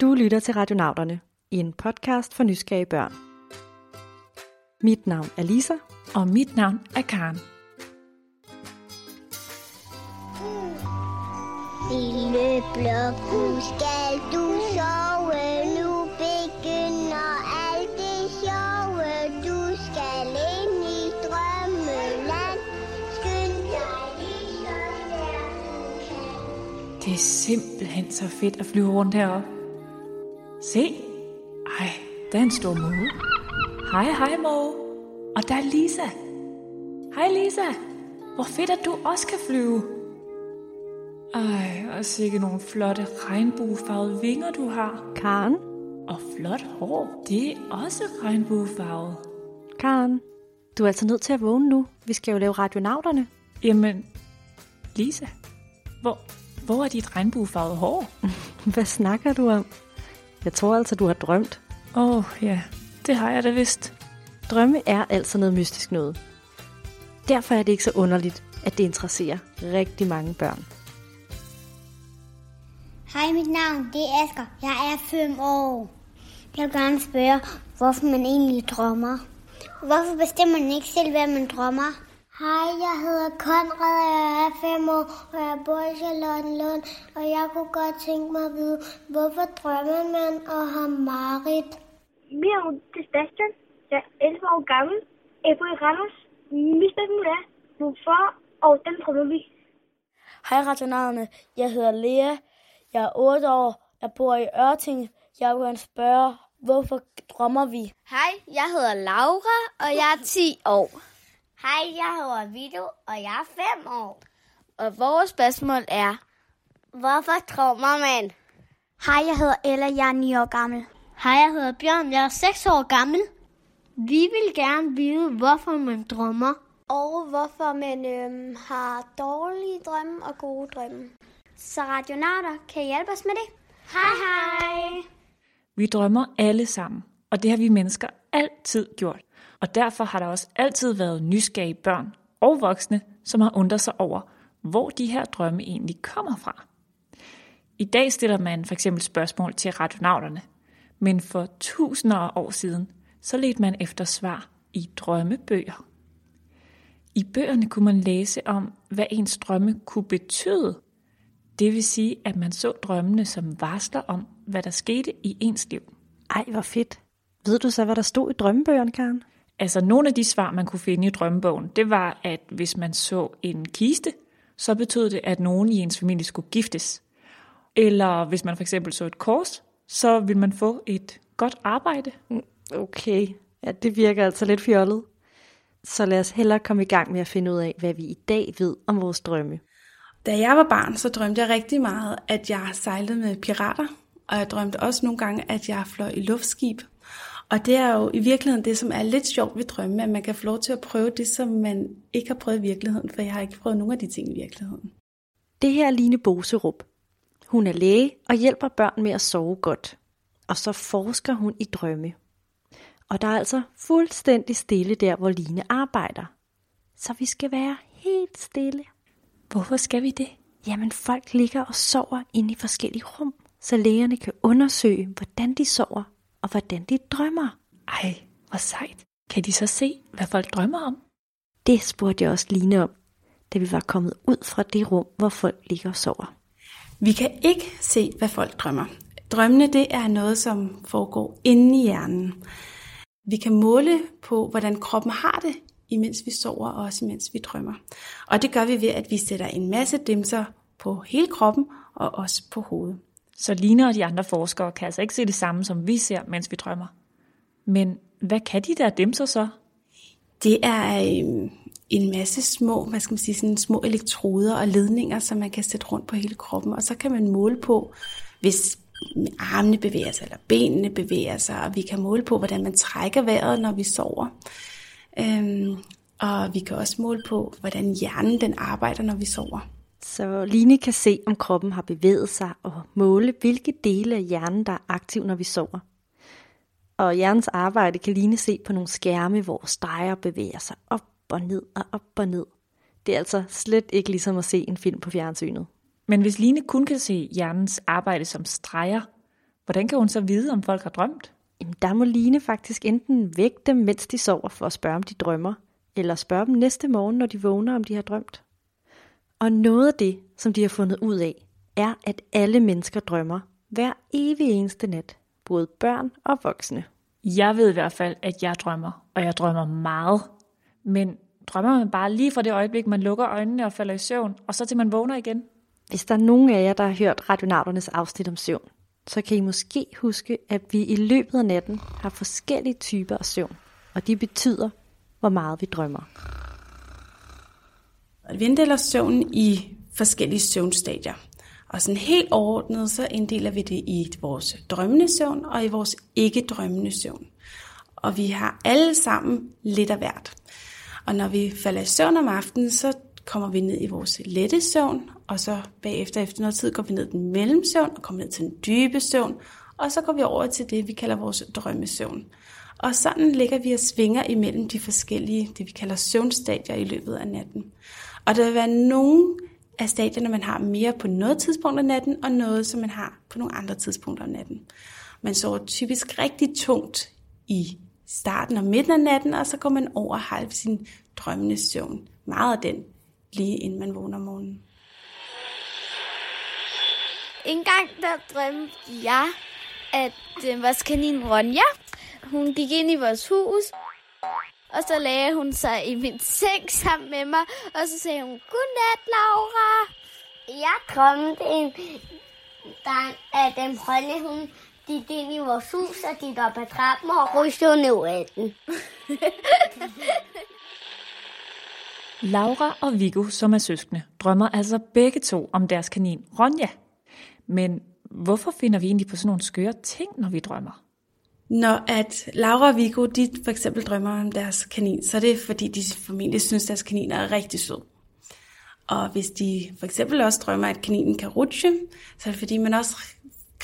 Du lytter til Radionauterne, en podcast for nysgerrige børn. Mit navn er Lisa. Og mit navn er Karen. Lille blå skal du sove, nu begynder alt det sjove. Du skal ind i drømmeland, skynd dig ligesom der du kan. Det er simpelthen så fedt at flyve rundt heroppe. Se. Ej, der er en stor måge. Hej, hej måge. Og der er Lisa. Hej Lisa. Hvor fedt, at du også kan flyve. Ej, og sikke nogle flotte regnbuefarvede vinger, du har. Karen? Og flot hår. Det er også regnbuefarvet. Karen? Du er altså nødt til at vågne nu. Vi skal jo lave radionauterne. Jamen, Lisa. Hvor, hvor er dit regnbuefarvede hår? Hvad snakker du om? Jeg tror altså, du har drømt. Åh, oh, ja. Det har jeg da vist. Drømme er altså noget mystisk noget. Derfor er det ikke så underligt, at det interesserer rigtig mange børn. Hej, mit navn det er Asger. Jeg er 5 år. Jeg vil gerne spørge, hvorfor man egentlig drømmer. Hvorfor bestemmer man ikke selv, hvad man drømmer? Hej, jeg hedder Konrad, og jeg er 5 år, og jeg bor i Charlottenlund, og jeg kunne godt tænke mig at vide, hvorfor drømmer man og har mareridt? Mit navn er Sebastian. Jeg er 11 år gammel. Jeg bor i Randers. Mit spørgsmål er, hvorfor og den drømmer vi. Hej radionavne, jeg hedder Lea, jeg er 8 år, jeg bor i Ørting. Jeg vil gerne spørge, hvorfor drømmer vi? Hej, jeg hedder Laura, og jeg er 10 år. Hej, jeg hedder Vito, og jeg er 5 år. Og vores spørgsmål er, hvorfor drømmer man? Hej, jeg hedder Ella, jeg er 9 år gammel. Hej, jeg hedder Bjørn, jeg er 6 år gammel. Vi vil gerne vide, hvorfor man drømmer. og hvorfor man øhm, har dårlige drømme og gode drømme. Så radionauter kan hjælpe os med det. Hej hej! Vi drømmer alle sammen, og det har vi mennesker altid gjort. Og derfor har der også altid været nysgerrige børn og voksne, som har undret sig over, hvor de her drømme egentlig kommer fra. I dag stiller man for eksempel spørgsmål til radionauterne, men for tusinder af år siden, så ledte man efter svar i drømmebøger. I bøgerne kunne man læse om, hvad ens drømme kunne betyde. Det vil sige, at man så drømmene som varsler om, hvad der skete i ens liv. Ej, hvor fedt. Ved du så, hvad der stod i drømmebøgerne, Karen? Altså nogle af de svar, man kunne finde i drømmebogen, det var, at hvis man så en kiste, så betød det, at nogen i ens familie skulle giftes. Eller hvis man for eksempel så et kors, så ville man få et godt arbejde. Okay, ja, det virker altså lidt fjollet. Så lad os hellere komme i gang med at finde ud af, hvad vi i dag ved om vores drømme. Da jeg var barn, så drømte jeg rigtig meget, at jeg sejlede med pirater, og jeg drømte også nogle gange, at jeg fløj i luftskib. Og det er jo i virkeligheden det, som er lidt sjovt ved drømme, at man kan få lov til at prøve det, som man ikke har prøvet i virkeligheden, for jeg har ikke prøvet nogen af de ting i virkeligheden. Det her er Line Boserup. Hun er læge og hjælper børn med at sove godt. Og så forsker hun i drømme. Og der er altså fuldstændig stille der, hvor Line arbejder. Så vi skal være helt stille. Hvorfor skal vi det? Jamen, folk ligger og sover inde i forskellige rum, så lægerne kan undersøge, hvordan de sover og hvordan de drømmer. Ej, hvor sejt. Kan de så se, hvad folk drømmer om? Det spurgte jeg også Line om, da vi var kommet ud fra det rum, hvor folk ligger og sover. Vi kan ikke se, hvad folk drømmer. Drømmene, det er noget, som foregår inde i hjernen. Vi kan måle på, hvordan kroppen har det, imens vi sover og også imens vi drømmer. Og det gør vi ved, at vi sætter en masse dimser på hele kroppen og også på hovedet. Så Line og de andre forskere kan altså ikke se det samme, som vi ser, mens vi drømmer. Men hvad kan de der dimser så? Det er øh, en masse små, hvad skal man sige, sådan små elektroder og ledninger, som man kan sætte rundt på hele kroppen. Og så kan man måle på, hvis armene bevæger sig, eller benene bevæger sig, og vi kan måle på, hvordan man trækker vejret, når vi sover. Øhm, og vi kan også måle på, hvordan hjernen den arbejder, når vi sover. Så Line kan se, om kroppen har bevæget sig og måle, hvilke dele af hjernen, der er aktiv, når vi sover. Og hjernens arbejde kan Line se på nogle skærme, hvor streger bevæger sig op og ned og op og ned. Det er altså slet ikke ligesom at se en film på fjernsynet. Men hvis Line kun kan se hjernens arbejde som streger, Hvordan kan hun så vide, om folk har drømt? Jamen, der må Line faktisk enten vække dem, mens de sover, for at spørge, om de drømmer, eller spørge dem næste morgen, når de vågner, om de har drømt. Og noget af det, som de har fundet ud af, er, at alle mennesker drømmer hver evig eneste nat. Både børn og voksne. Jeg ved i hvert fald, at jeg drømmer, og jeg drømmer meget. Men drømmer man bare lige fra det øjeblik, man lukker øjnene og falder i søvn, og så til man vågner igen? Hvis der er nogen af jer, der har hørt Radionauternes afsnit om søvn, så kan I måske huske, at vi i løbet af natten har forskellige typer af søvn, og de betyder, hvor meget vi drømmer. Vi inddeler søvnen i forskellige søvnstadier. Og sådan helt overordnet, så inddeler vi det i vores drømmende søvn og i vores ikke-drømmende søvn. Og vi har alle sammen lidt af hvert. Og når vi falder i søvn om aftenen, så kommer vi ned i vores lette søvn, og så bagefter efter noget tid går vi ned i den mellemsøvn og kommer ned til den dybe søvn, og så går vi over til det, vi kalder vores drømmesøvn. Og sådan ligger vi og svinger imellem de forskellige, det vi kalder søvnstadier i løbet af natten. Og der vil være nogle af stadierne, man har mere på noget tidspunkt af natten, og noget, som man har på nogle andre tidspunkter af natten. Man sover typisk rigtig tungt i starten og midten af natten, og så går man over halv sin drømmende søvn. Meget af den, lige inden man vågner om morgenen. En gang der drømte jeg, at øh, vores kanin Ronja, hun gik ind i vores hus, og så lagde hun sig i min seng sammen med mig, og så sagde hun, Godnat, Laura. Jeg drømte en gang, at den Ronja, hun gik ind i vores hus, og gik op ad trappen og rystede ned ad den. Laura og Viggo, som er søskende, drømmer altså begge to om deres kanin Ronja. Men hvorfor finder vi egentlig på sådan nogle skøre ting, når vi drømmer? Når at Laura og Vigo, de for eksempel drømmer om deres kanin, så er det fordi, de formentlig synes, deres kanin er rigtig sød. Og hvis de for eksempel også drømmer, at kaninen kan rutsche, så er det fordi, man også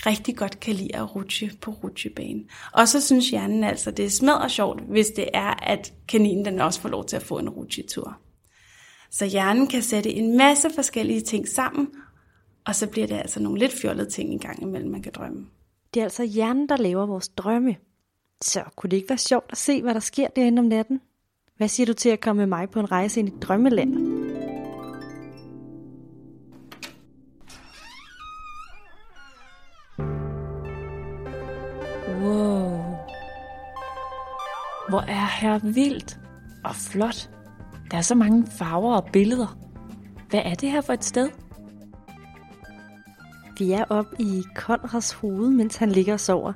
rigtig godt kan lide at rutsche på rutsjebanen. Og så synes hjernen altså, det er smadret sjovt, hvis det er, at kaninen den også får lov til at få en rutsjetur. Så hjernen kan sætte en masse forskellige ting sammen, og så bliver det altså nogle lidt fjollede ting i gang imellem, man kan drømme. Det er altså hjernen, der laver vores drømme. Så kunne det ikke være sjovt at se, hvad der sker derinde om natten? Hvad siger du til at komme med mig på en rejse ind i drømmeland? Wow. Hvor er her vildt og flot. Der er så mange farver og billeder. Hvad er det her for et sted? Vi er oppe i Konrads hoved, mens han ligger og sover.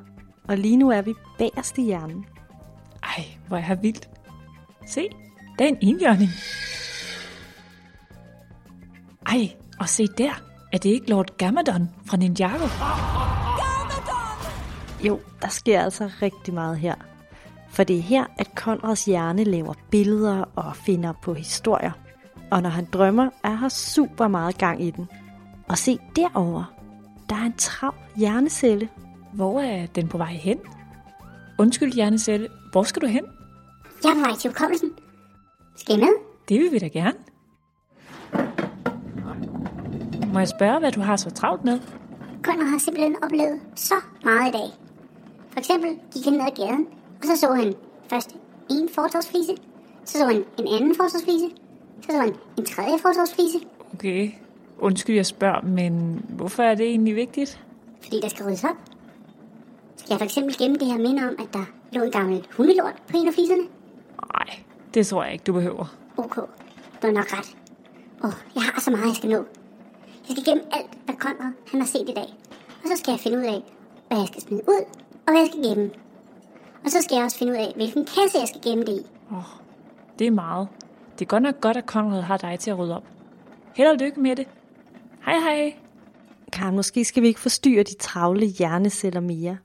Og lige nu er vi bagerst i hjernen. Ej, hvor er her vildt. Se, der er en enhjørning. Ej, og se der. Er det ikke Lord Gamadon fra Ninjago? Jo, der sker altså rigtig meget her. For det er her, at Konrads hjerne laver billeder og finder på historier. Og når han drømmer, er her super meget gang i den. Og se derover, der er en trav hjernecelle. Hvor er den på vej hen? Undskyld, hjernecelle. Hvor skal du hen? Jeg er på vej til hukommelsen. Skal I med? Det vil vi da gerne. Må jeg spørge, hvad du har så travlt med? Conrad har simpelthen oplevet så meget i dag. For eksempel gik han ned ad gaden, og så så han først en fortorvsflise, så så han en anden fortorvsflise, så så han en tredje fortorvsflise, Okay, undskyld, jeg spørger, men hvorfor er det egentlig vigtigt? fordi der skal ryddes op. Skal jeg for eksempel gemme det her minde om, at der lå en gammel hundelort på en af fliserne? Nej, det tror jeg ikke, du behøver. Ok, du har nok ret. Åh, jeg har så meget, jeg skal nå. Jeg skal gemme alt, hvad Conrad han har set i dag. Og så skal jeg finde ud af, hvad jeg skal smide ud, og hvad jeg skal gemme. Og så skal jeg også finde ud af, hvilken kasse jeg skal gemme det i. Det er meget. Det er godt nok godt, at Conrad har dig til at rydde op. Held og lykke med det. Hej hej. Karen, måske skal vi ikke forstyrre de travle hjerneceller mere.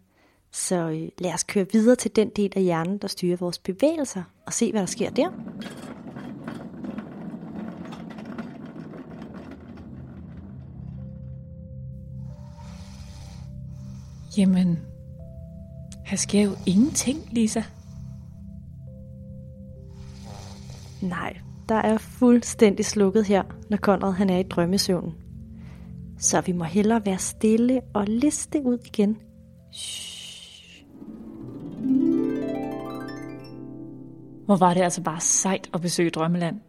Så øh, lad os køre videre til den del af hjernen, der styrer vores bevægelser, og se, hvad der sker der. Jamen, her sker jo ingenting, Lisa. Nej, der er fuldstændig slukket her, når Konrad han er i drømmesøvnen. Så vi må hellere være stille og liste ud igen, Hvor var det altså bare sejt at besøge Drømmeland.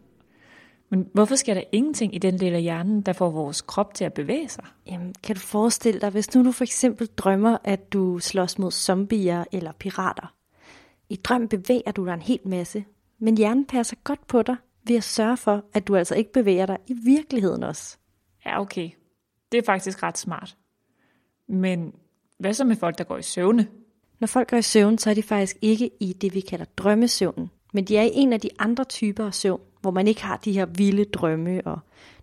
Men hvorfor sker der ingenting i den del af hjernen, der får vores krop til at bevæge sig? Jamen, kan du forestille dig, hvis nu du for eksempel drømmer, at du slås mod zombier eller pirater? I drøm bevæger du dig en hel masse, men hjernen passer godt på dig ved at sørge for, at du altså ikke bevæger dig i virkeligheden også. Ja, okay. Det er faktisk ret smart. Men hvad så med folk, der går i søvne? Når folk går i søvn, så er de faktisk ikke i det, vi kalder drømmesøvn, men de er i en af de andre typer af søvn, hvor man ikke har de her vilde drømme, og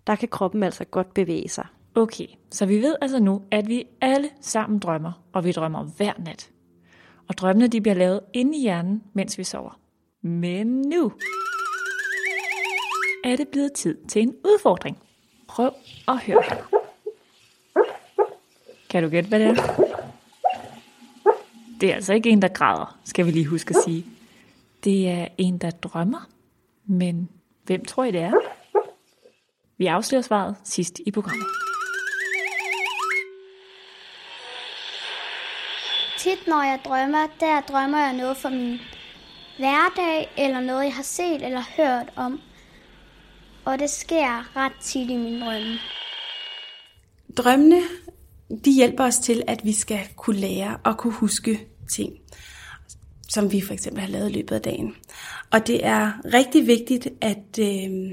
der kan kroppen altså godt bevæge sig. Okay, så vi ved altså nu, at vi alle sammen drømmer, og vi drømmer hver nat. Og drømmene de bliver lavet inde i hjernen, mens vi sover. Men nu er det blevet tid til en udfordring. Prøv at høre her. Kan du gætte, hvad det er? Det er altså ikke en, der græder, skal vi lige huske at sige. Det er en, der drømmer. Men hvem tror I det er? Vi afslører svaret sidst i programmet. Tit når jeg drømmer, der drømmer jeg noget fra min hverdag, eller noget jeg har set eller hørt om. Og det sker ret tit i mine drømme. Drømmene, de hjælper os til, at vi skal kunne lære og kunne huske ting, som vi for eksempel har lavet i løbet af dagen. Og det er rigtig vigtigt, at, øh,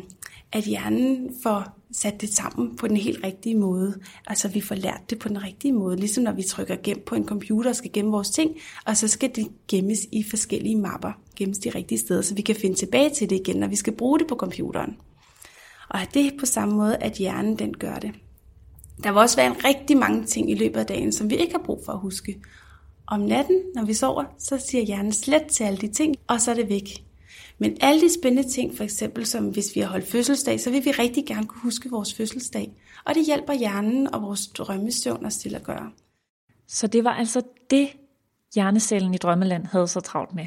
at hjernen får sat det sammen på den helt rigtige måde. Altså vi får lært det på den rigtige måde. Ligesom når vi trykker gem på en computer og skal gemme vores ting, og så skal det gemmes i forskellige mapper, gemmes de rigtige steder, så vi kan finde tilbage til det igen, når vi skal bruge det på computeren. Og det er på samme måde, at hjernen den gør det. Der vil også være en rigtig mange ting i løbet af dagen, som vi ikke har brug for at huske. Om natten, når vi sover, så siger hjernen slet til alle de ting, og så er det væk. Men alle de spændende ting, for eksempel som hvis vi har holdt fødselsdag, så vil vi rigtig gerne kunne huske vores fødselsdag. Og det hjælper hjernen og vores drømmesøvn os til at gøre. Så det var altså det, hjernecellen i Drømmeland havde så travlt med.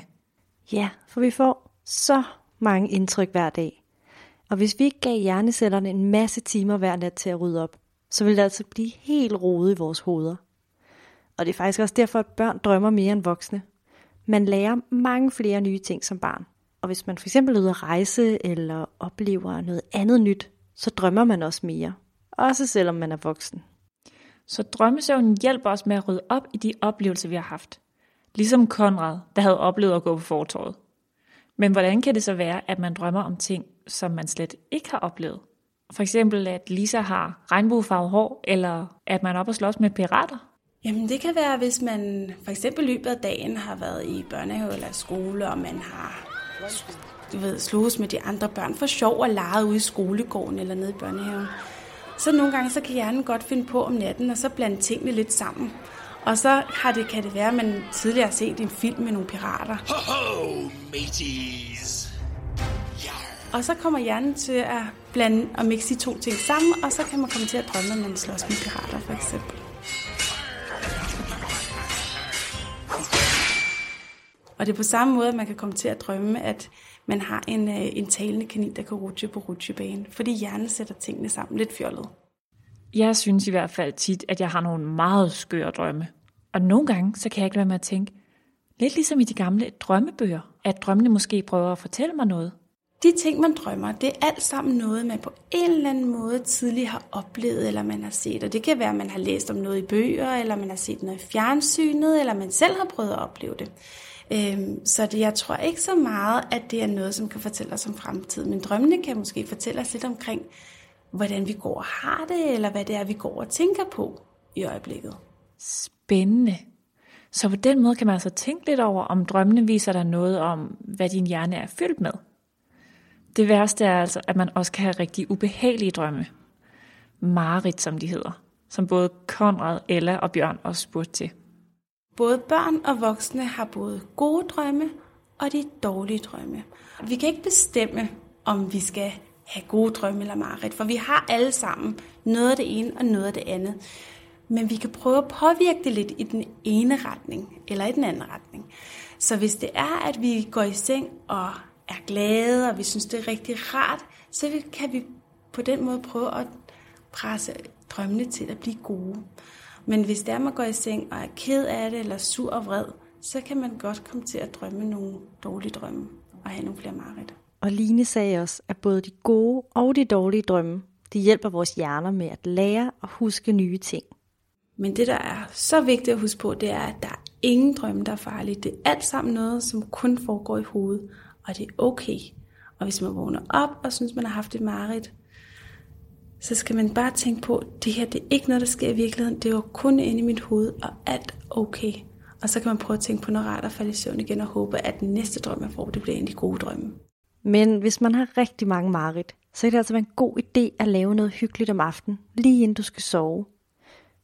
Ja, for vi får så mange indtryk hver dag. Og hvis vi ikke gav hjernecellerne en masse timer hver nat til at rydde op, så vil det altså blive helt rodet i vores hoveder. Og det er faktisk også derfor, at børn drømmer mere end voksne. Man lærer mange flere nye ting som barn. Og hvis man for eksempel er ude at rejse eller oplever noget andet nyt, så drømmer man også mere. Også selvom man er voksen. Så drømmesøvnen hjælper os med at rydde op i de oplevelser, vi har haft. Ligesom Konrad, der havde oplevet at gå på fortorvet. Men hvordan kan det så være, at man drømmer om ting, som man slet ikke har oplevet? For eksempel, at Lisa har regnbuefarvet hår, eller at man er oppe og slås med pirater? Jamen det kan være, hvis man for eksempel i løbet af dagen har været i børnehave eller skole, og man har du ved, slås med de andre børn for sjov og leget ude i skolegården eller nede i børnehaven. Så nogle gange så kan hjernen godt finde på om natten, og så blande tingene lidt sammen. Og så har det, kan det være, at man tidligere har set en film med nogle pirater. Ho, ho, mateys. Og så kommer hjernen til at blande og mixe de to ting sammen, og så kan man komme til at drømme, at man slås med pirater for eksempel. Og det er på samme måde, at man kan komme til at drømme, at man har en, øh, en talende kanin, der kan rutsche på rutsjebanen, fordi hjernen sætter tingene sammen lidt fjollet. Jeg synes i hvert fald tit, at jeg har nogle meget skøre drømme. Og nogle gange, så kan jeg ikke være med at tænke, lidt ligesom i de gamle drømmebøger, at drømmene måske prøver at fortælle mig noget. De ting, man drømmer, det er alt sammen noget, man på en eller anden måde tidligere har oplevet, eller man har set. Og det kan være, at man har læst om noget i bøger, eller man har set noget i fjernsynet, eller man selv har prøvet at opleve det. Øhm, så det, jeg tror ikke så meget, at det er noget, som kan fortælle os om fremtiden. Men drømmene kan måske fortælle os lidt omkring, hvordan vi går og har det, eller hvad det er, vi går og tænker på i øjeblikket. Spændende. Så på den måde kan man altså tænke lidt over, om drømmene viser dig noget om, hvad din hjerne er fyldt med. Det værste er altså, at man også kan have rigtig ubehagelige drømme. Marit, som de hedder. Som både Konrad, Ella og Bjørn også spurgte til. Både børn og voksne har både gode drømme og de dårlige drømme. Vi kan ikke bestemme, om vi skal have gode drømme eller mareridt, for vi har alle sammen noget af det ene og noget af det andet. Men vi kan prøve at påvirke det lidt i den ene retning eller i den anden retning. Så hvis det er, at vi går i seng og er glade, og vi synes, det er rigtig rart, så kan vi på den måde prøve at presse drømmene til at blive gode. Men hvis det er, man går i seng og er ked af det, eller sur og vred, så kan man godt komme til at drømme nogle dårlige drømme og have nogle flere mareridt. Og Line sagde også, at både de gode og de dårlige drømme, de hjælper vores hjerner med at lære og huske nye ting. Men det, der er så vigtigt at huske på, det er, at der er ingen drømme, der er farlige. Det er alt sammen noget, som kun foregår i hovedet, og det er okay. Og hvis man vågner op og synes, man har haft et mareridt, så skal man bare tænke på, at det her det er ikke noget, der sker i virkeligheden. Det var kun inde i mit hoved, og alt okay. Og så kan man prøve at tænke på noget rart og falde i søvn igen og håbe, at den næste drøm, man får, det bliver en af de gode drømme. Men hvis man har rigtig mange mareridt, så kan det altså være en god idé at lave noget hyggeligt om aftenen, lige inden du skal sove.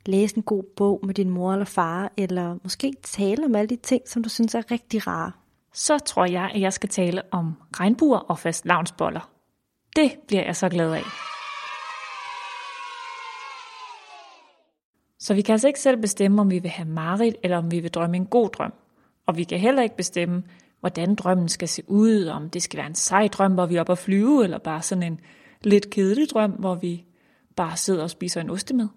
Læse en god bog med din mor eller far, eller måske tale om alle de ting, som du synes er rigtig rare. Så tror jeg, at jeg skal tale om regnbuer og fast lavnsboller. Det bliver jeg så glad af. Så vi kan altså ikke selv bestemme, om vi vil have mareridt, eller om vi vil drømme en god drøm. Og vi kan heller ikke bestemme, hvordan drømmen skal se ud, om det skal være en sej drøm, hvor vi er oppe at flyve, eller bare sådan en lidt kedelig drøm, hvor vi bare sidder og spiser en ostemad.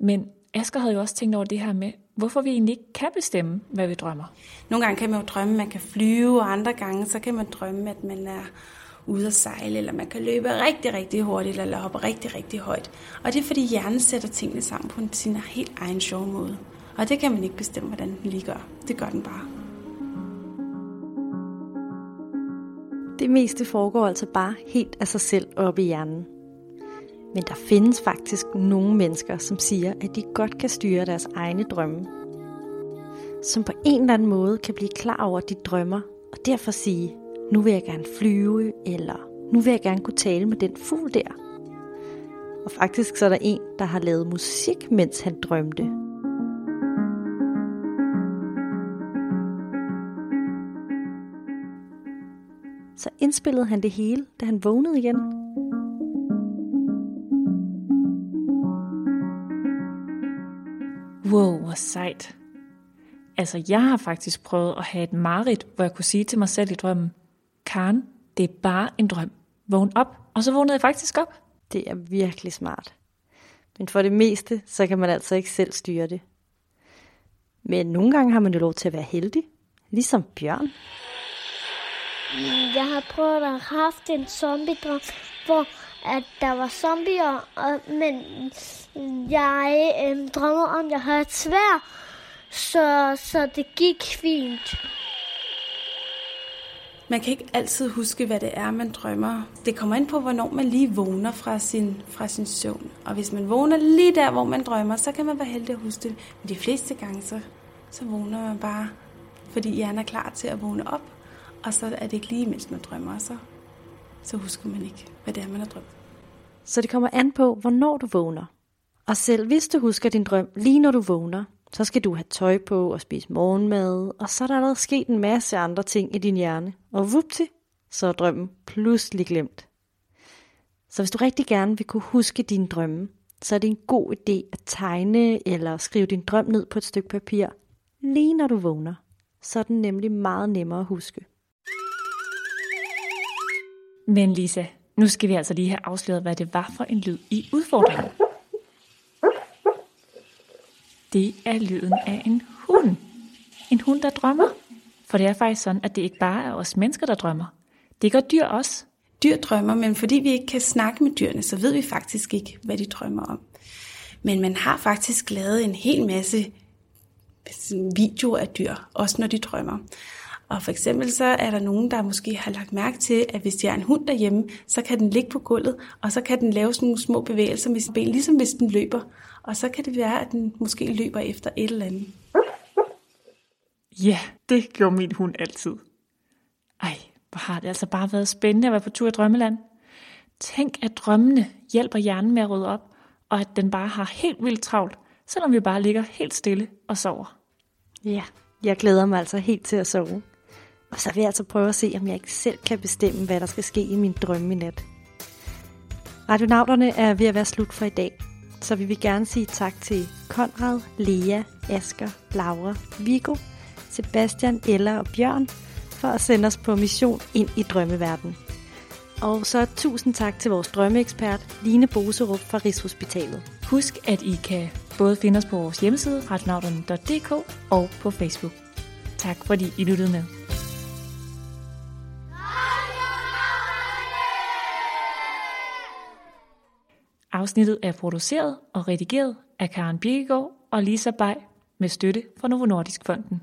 Men Asger havde jo også tænkt over det her med, hvorfor vi egentlig ikke kan bestemme, hvad vi drømmer. Nogle gange kan man jo drømme, at man kan flyve, og andre gange så kan man drømme, at man er ude at sejle, eller man kan løbe rigtig, rigtig hurtigt, eller hoppe rigtig, rigtig højt. Og det er fordi hjernen sætter tingene sammen på sin helt egen sjove måde. Og det kan man ikke bestemme, hvordan den lige gør. Det gør den bare. Det meste foregår altså bare helt af sig selv oppe i hjernen. Men der findes faktisk nogle mennesker, som siger, at de godt kan styre deres egne drømme. Som på en eller anden måde kan blive klar over de drømmer, og derfor sige, nu vil jeg gerne flyve, eller nu vil jeg gerne kunne tale med den fugl der. Og faktisk så er der en, der har lavet musik, mens han drømte. Så indspillede han det hele, da han vågnede igen. Wow, hvor sejt. Altså, jeg har faktisk prøvet at have et mareridt, hvor jeg kunne sige til mig selv i drømmen, Karen, det er bare en drøm. Vågn op. Og så vågnede jeg faktisk op. Det er virkelig smart. Men for det meste, så kan man altså ikke selv styre det. Men nogle gange har man jo lov til at være heldig. Ligesom Bjørn. Jeg har prøvet at have haft en zombie-drøm, hvor at der var zombier, og, men jeg øh, drømmer om, at jeg havde et svær, så, så det gik fint. Man kan ikke altid huske, hvad det er, man drømmer. Det kommer ind på, hvornår man lige vågner fra sin, fra sin søvn. Og hvis man vågner lige der, hvor man drømmer, så kan man være heldig at huske det. Men de fleste gange, så, så vågner man bare, fordi hjernen er klar til at vågne op. Og så er det ikke lige, mens man drømmer, så, så husker man ikke, hvad det er, man har drømt. Så det kommer an på, hvornår du vågner. Og selv hvis du husker din drøm lige når du vågner, så skal du have tøj på og spise morgenmad, og så er der allerede sket en masse andre ting i din hjerne. Og vupti, så er drømmen pludselig glemt. Så hvis du rigtig gerne vil kunne huske dine drømme, så er det en god idé at tegne eller skrive din drøm ned på et stykke papir, lige når du vågner. Så er den nemlig meget nemmere at huske. Men Lisa, nu skal vi altså lige have afsløret, hvad det var for en lyd i udfordringen. Det er lyden af en hund. En hund, der drømmer. For det er faktisk sådan, at det ikke bare er os mennesker, der drømmer. Det gør dyr også. Dyr drømmer, men fordi vi ikke kan snakke med dyrene, så ved vi faktisk ikke, hvad de drømmer om. Men man har faktisk lavet en hel masse videoer af dyr, også når de drømmer. Og for eksempel så er der nogen, der måske har lagt mærke til, at hvis de har en hund derhjemme, så kan den ligge på gulvet, og så kan den lave sådan nogle små bevægelser med sin ben, ligesom hvis den løber. Og så kan det være, at den måske løber efter et eller andet. Ja, det gjorde min hund altid. Ej, hvor har det altså bare været spændende at være på tur i drømmeland. Tænk, at drømmene hjælper hjernen med at rydde op, og at den bare har helt vildt travlt, selvom vi bare ligger helt stille og sover. Ja, jeg glæder mig altså helt til at sove. Og så vil jeg altså prøve at se, om jeg ikke selv kan bestemme, hvad der skal ske i min drømme i nat. Radionauterne er ved at være slut for i dag, så vi vil gerne sige tak til Konrad, Lea, Asker, Laura, Vigo, Sebastian, Ella og Bjørn for at sende os på mission ind i drømmeverdenen. Og så tusind tak til vores drømmeekspert, Line Boserup fra Rigshospitalet. Husk, at I kan både finde os på vores hjemmeside, radionauterne.dk og på Facebook. Tak fordi I lyttede med. Afsnittet er produceret og redigeret af Karen Birkegaard og Lisa Bay med støtte fra Novo Nordisk Fonden.